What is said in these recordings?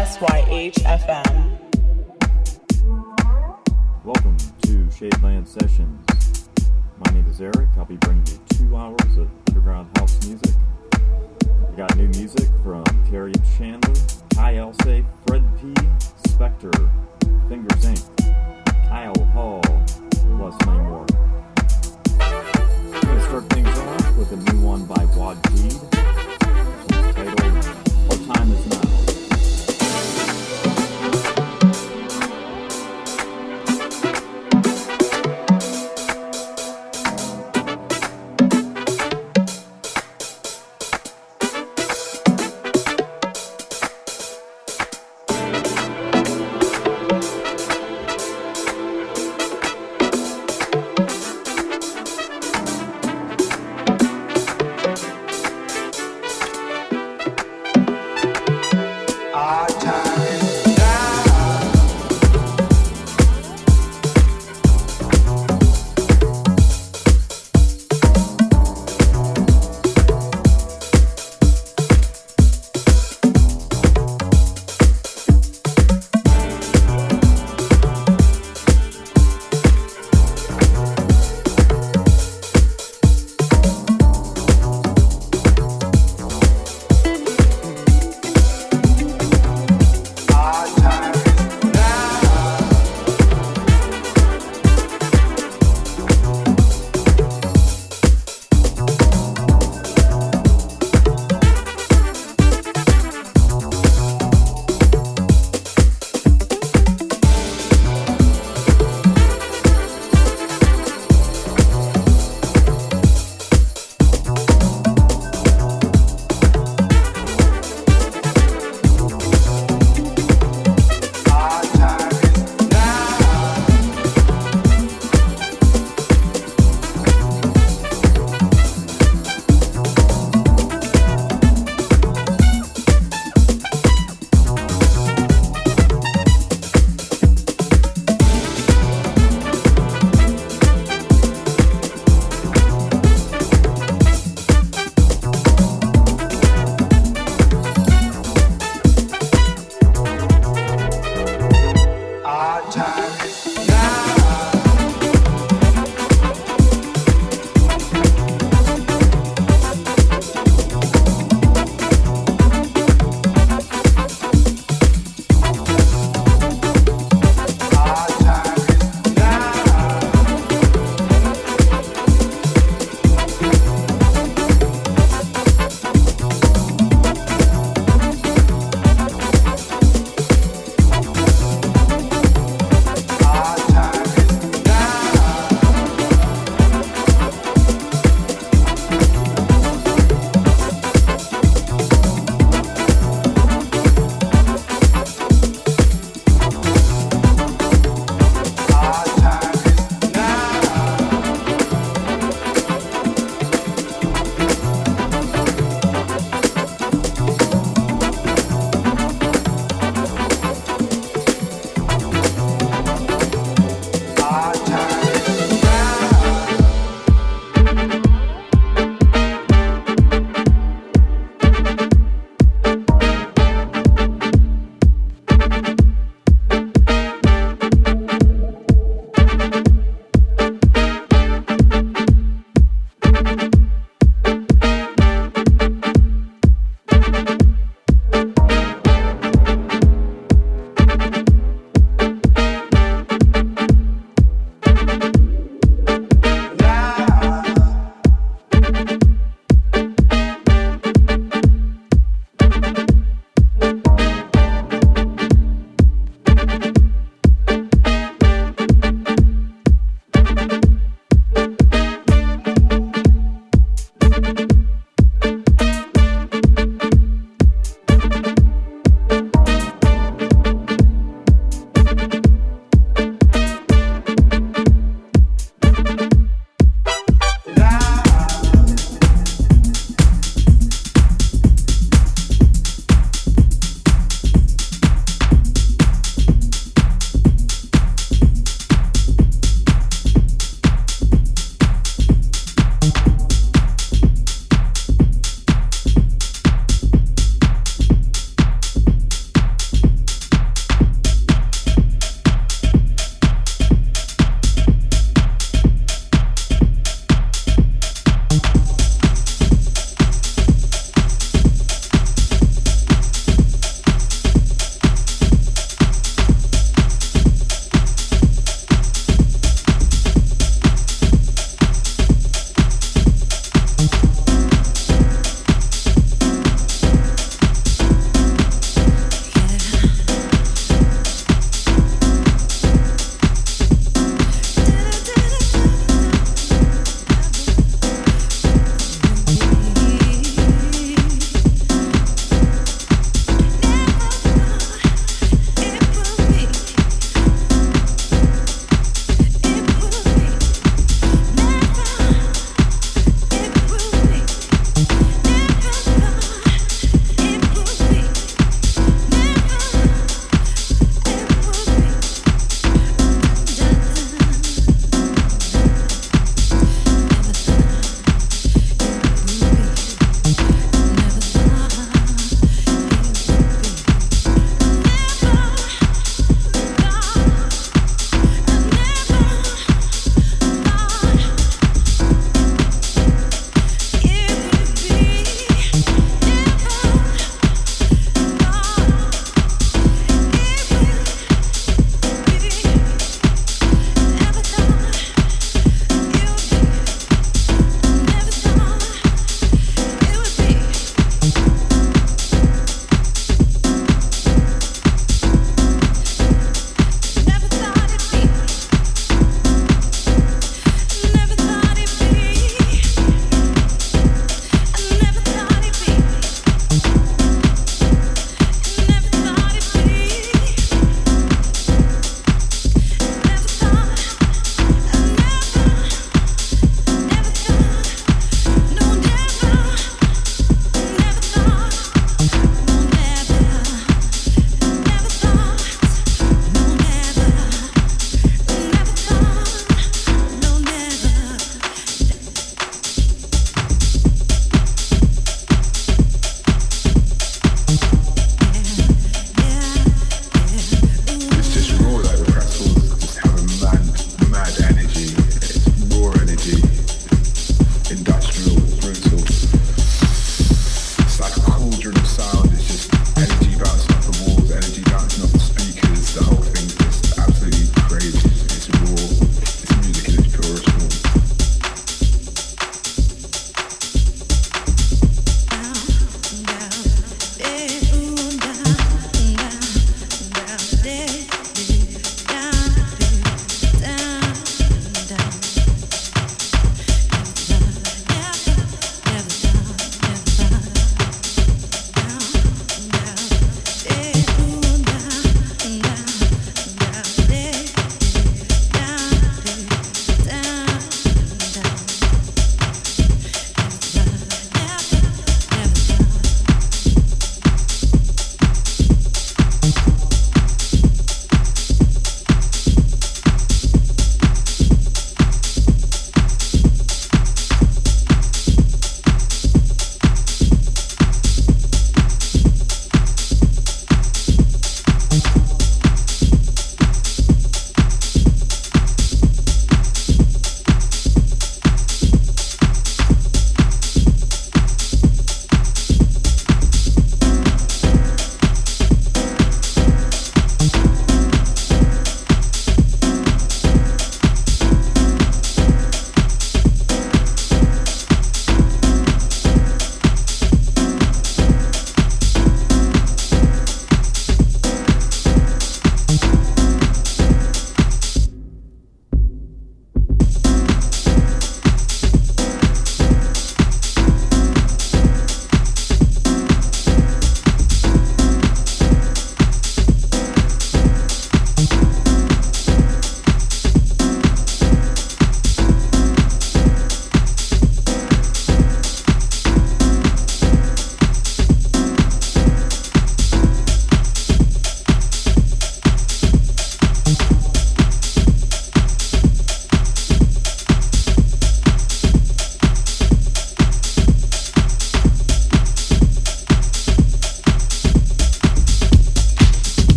SYH FM. Welcome to Shadeland Sessions. My name is Eric. I'll be bringing you two hours of underground house music. We got new music from Kerri Chandler, Kai Alcé, Fred P, Spectre, Fingers Inc., Kyle Hall, plus many more. We're going to start things off with a new one by. This titled Our Time Is Now.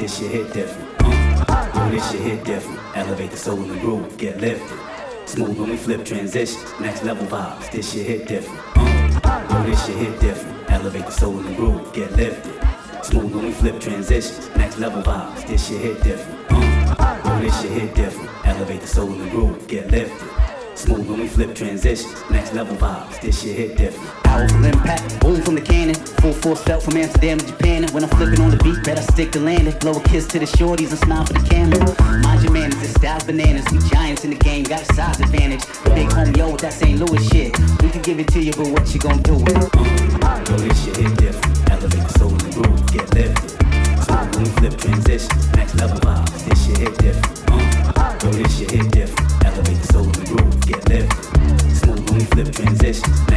This shit hit different. Yo, this shit hit different. Elevate the soul in the groove, get lifted. Smooth when we flip transitions, next level vibes, this shit hit different. Yo, this shit hit different. Elevate the soul in the groove, get lifted. Smooth when we flip transitions, next level vibes, this shit hit different. Yo, this shit hit different. Elevate the soul in the groove, get lifted. Smooth when we flip transitions, next level vibes, this shit hit different. Powerful impact, boom from the cannon. Full force felt from Amsterdam to Japan. And when I'm flipping on the beat, better stick to landing. Blow a kiss to the shorties and smile for the camera. Mind your manners, this style's bananas. We giants in the game, got a size advantage. Big homie, yo, with that St. Louis shit. We can give it to you, but what you gonna do? Uh, yo, this shit hit different. Elevate the soul the groove, get lifted. Smooth we flip transitions, next level vibes, this shit hit different. Uh, yo, this shit hit different. Elevate the soul the groove, get lifted. Smooth we flip transitions,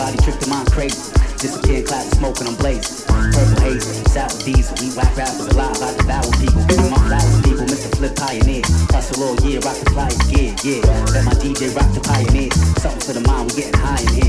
body, body the mind crazy. Disappear cloud of smoke and I'm blazing. Purple haze, sour diesel. We whack rappers alive, I devour people. Give my flowers, people. Mr. Flip Pioneer. Hustle all year, rock the flyers gear, yeah. Let my DJ rock the pioneer. Something for the mind, we getting high in here.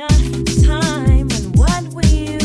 enough time and what will you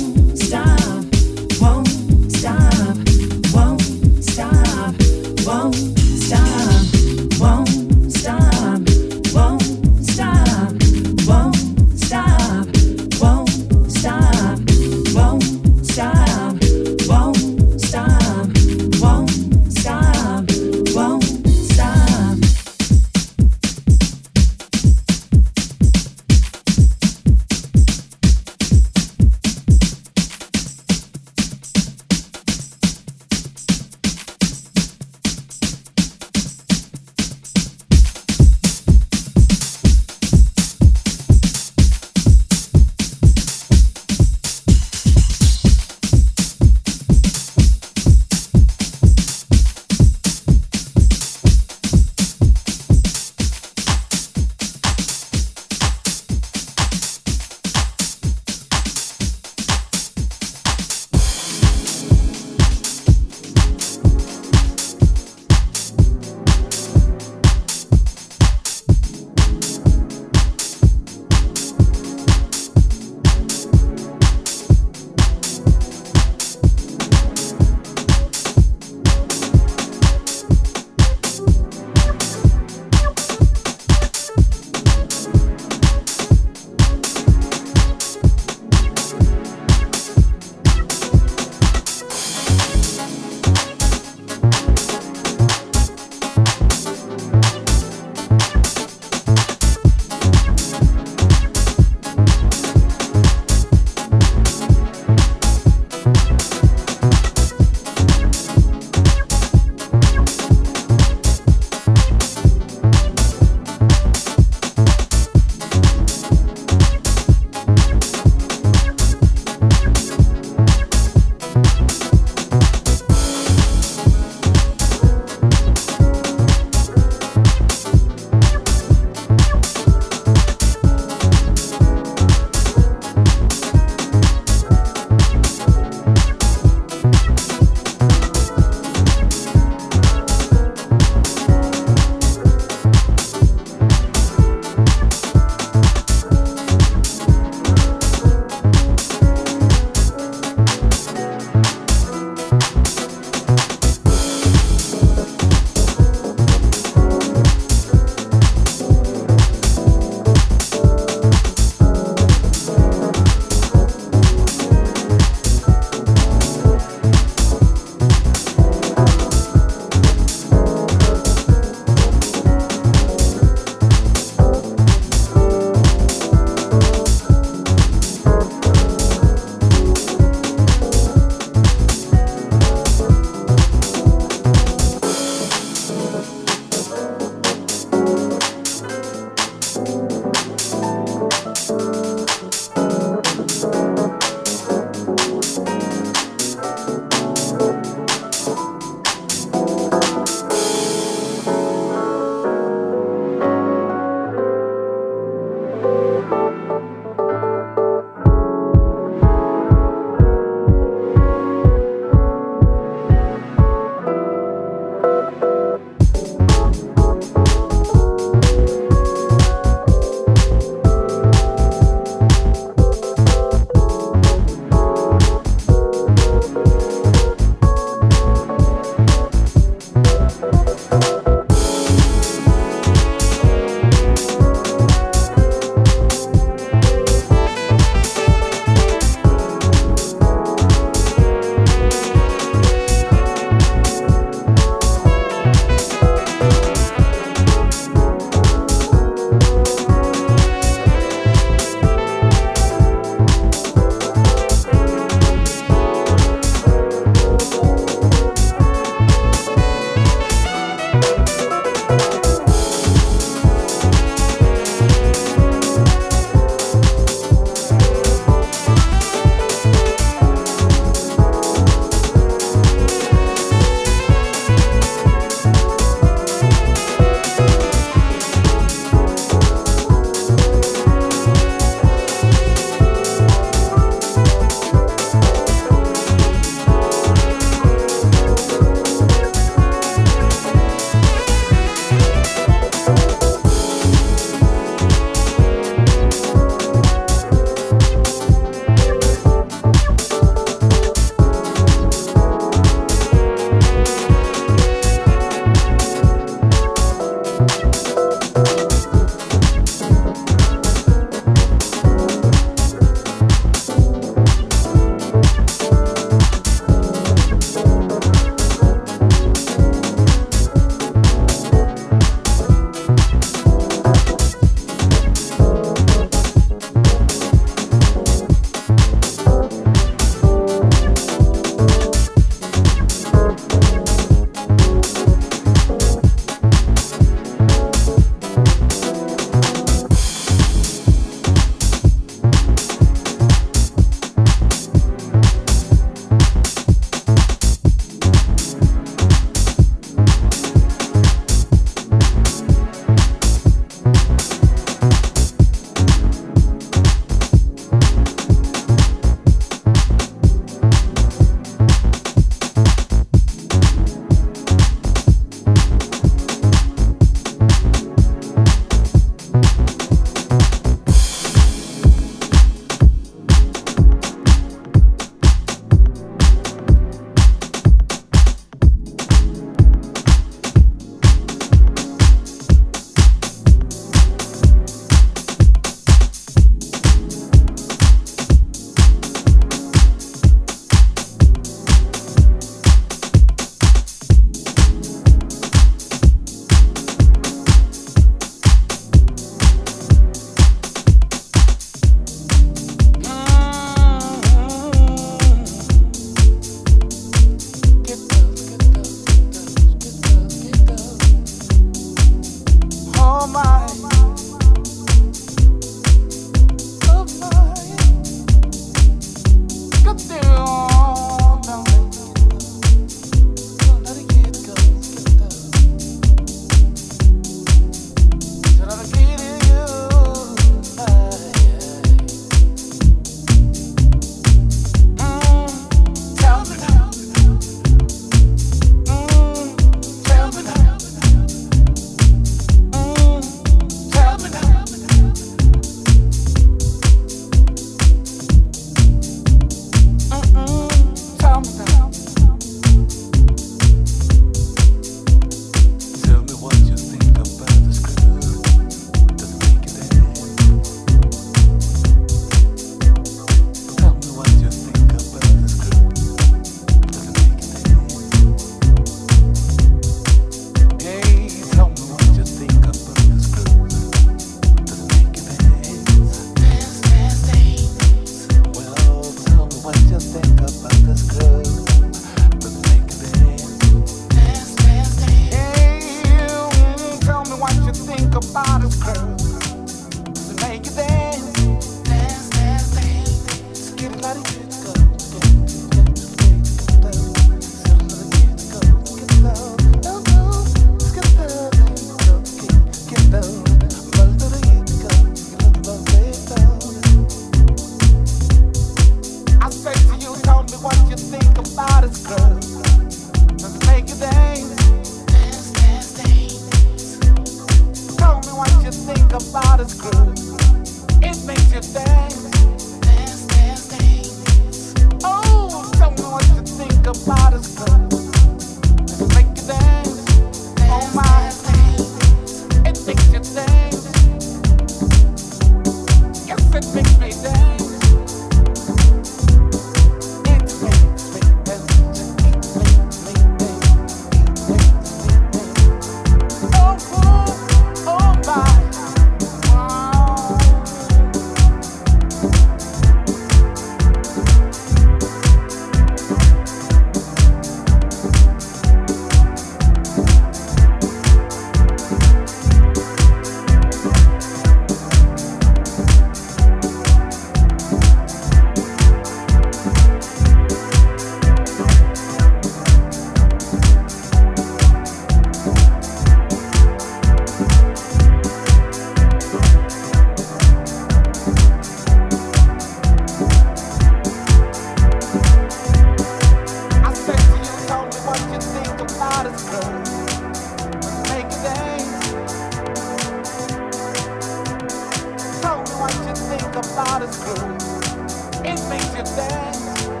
It makes you dance.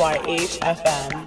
MSYH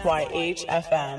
SYH FM.